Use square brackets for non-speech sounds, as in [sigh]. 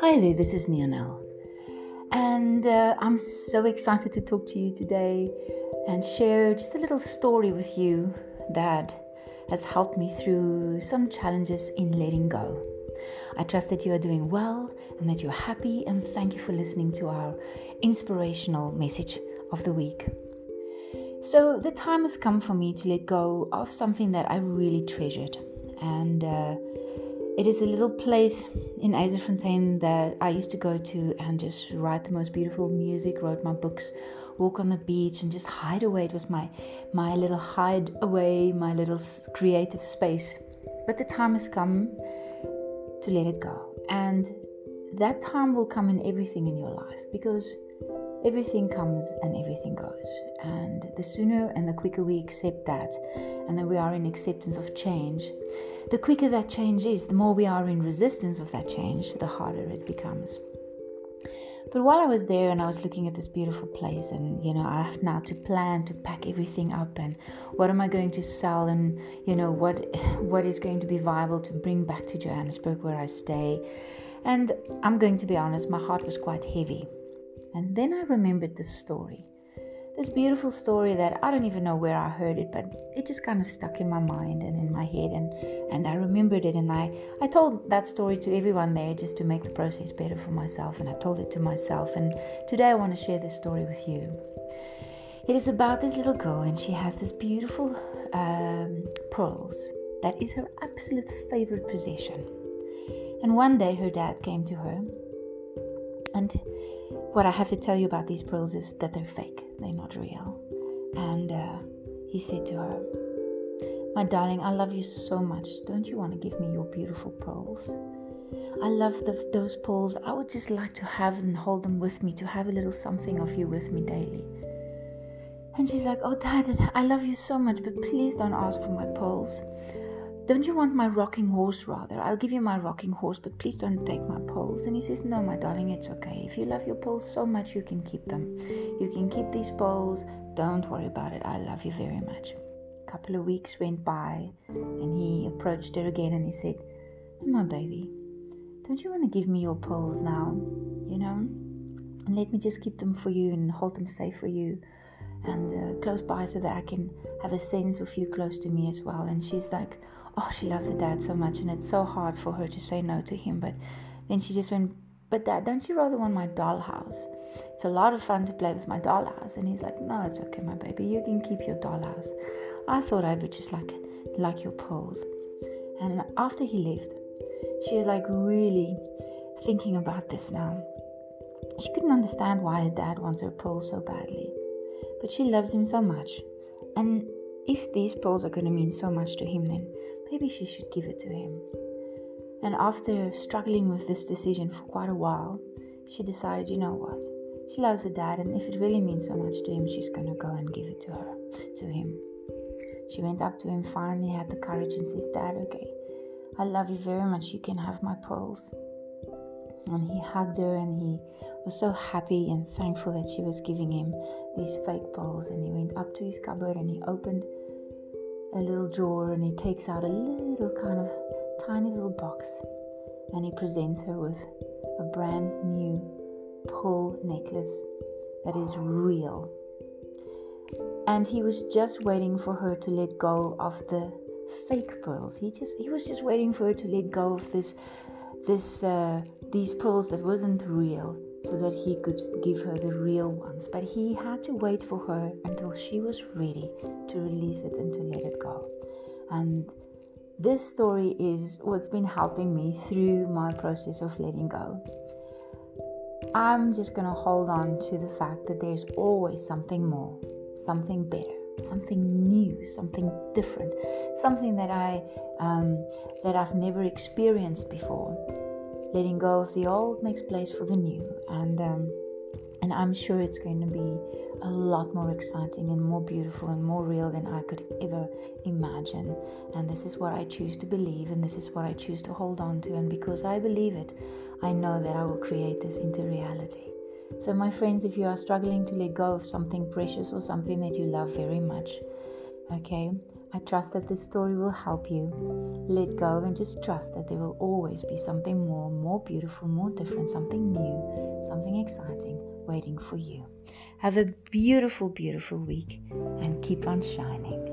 Hi there, this is Nionel, and uh, I'm so excited to talk to you today and share just a little story with you that has helped me through some challenges in letting go. I trust that you are doing well and that you're happy, and thank you for listening to our inspirational message of the week. So, the time has come for me to let go of something that I really treasured, and uh, it is a little place in Yzerfontein that I used to go to and just write the most beautiful music, wrote my books, walk on the beach, and just hide away. It was my my little hide away, my little creative space. But the time has come to let it go, and that time will come in everything in your life because everything comes and everything goes. And the sooner and the quicker we accept that, and that we are in acceptance of change, the quicker that change is, the more we are in resistance of that change, the harder it becomes. But while I was there and I was looking at this beautiful place, and you know, I have now to plan to pack everything up, and what am I going to sell, and you know, what [laughs] what is going to be viable to bring back to Johannesburg where I stay. And I'm going to be honest, my heart was quite heavy. And then I remembered this story this beautiful story that I don't even know where I heard it, but it just kind of stuck in my mind and in my head, and and I remembered it, and I I told that story to everyone there just to make the process better for myself, and I told it to myself, and today I want to share this story with you. It is about this little girl, and she has this beautiful um, pearls that is her absolute favorite possession. And one day her dad came to her, and what I have to tell you about these pearls is that they're fake, they're not real. And uh, he said to her, My darling, I love you so much. Don't you want to give me your beautiful pearls? I love the, those pearls. I would just like to have and hold them with me, to have a little something of you with me daily. And she's like, Oh, Dad, I love you so much, but please don't ask for my pearls. Don't you want my rocking horse rather? I'll give you my rocking horse, but please don't take my poles. And he says, No, my darling, it's okay. If you love your poles so much, you can keep them. You can keep these poles. Don't worry about it. I love you very much. A couple of weeks went by, and he approached her again and he said, My baby, don't you want to give me your poles now? You know? And let me just keep them for you and hold them safe for you and uh, close by so that I can have a sense of you close to me as well. And she's like, oh, she loves her dad so much, and it's so hard for her to say no to him. But then she just went, but dad, don't you rather want my dollhouse? It's a lot of fun to play with my dollhouse. And he's like, no, it's okay, my baby. You can keep your dollhouse. I thought I would just like like your pearls. And after he left, she was like really thinking about this now. She couldn't understand why her dad wants her pearls so badly, but she loves him so much. And if these pearls are going to mean so much to him, then maybe she should give it to him. And after struggling with this decision for quite a while, she decided, you know what? She loves her dad, and if it really means so much to him, she's gonna go and give it to her, to him. She went up to him, finally had the courage, and says, Dad, okay, I love you very much. You can have my pearls. And he hugged her, and he was so happy and thankful that she was giving him these fake pearls. And he went up to his cupboard and he opened a little drawer and he takes out a little kind of tiny little box and he presents her with a brand new pearl necklace that is real. And he was just waiting for her to let go of the fake pearls. He just he was just waiting for her to let go of this this uh, these pearls that wasn't real so that he could give her the real ones. But he had to wait for her until she was ready to release it and to let it go. And this story is what's been helping me through my process of letting go. I'm just going to hold on to the fact that there's always something more, something better, something new, something different, something that I um, that I've never experienced before letting go of the old makes place for the new and um, and I'm sure it's going to be a lot more exciting and more beautiful and more real than I could ever imagine. And this is what I choose to believe, and this is what I choose to hold on to. And because I believe it, I know that I will create this into reality. So, my friends, if you are struggling to let go of something precious or something that you love very much, okay, I trust that this story will help you let go and just trust that there will always be something more, more beautiful, more different, something new, something exciting waiting for you. Have a beautiful, beautiful week and keep on shining.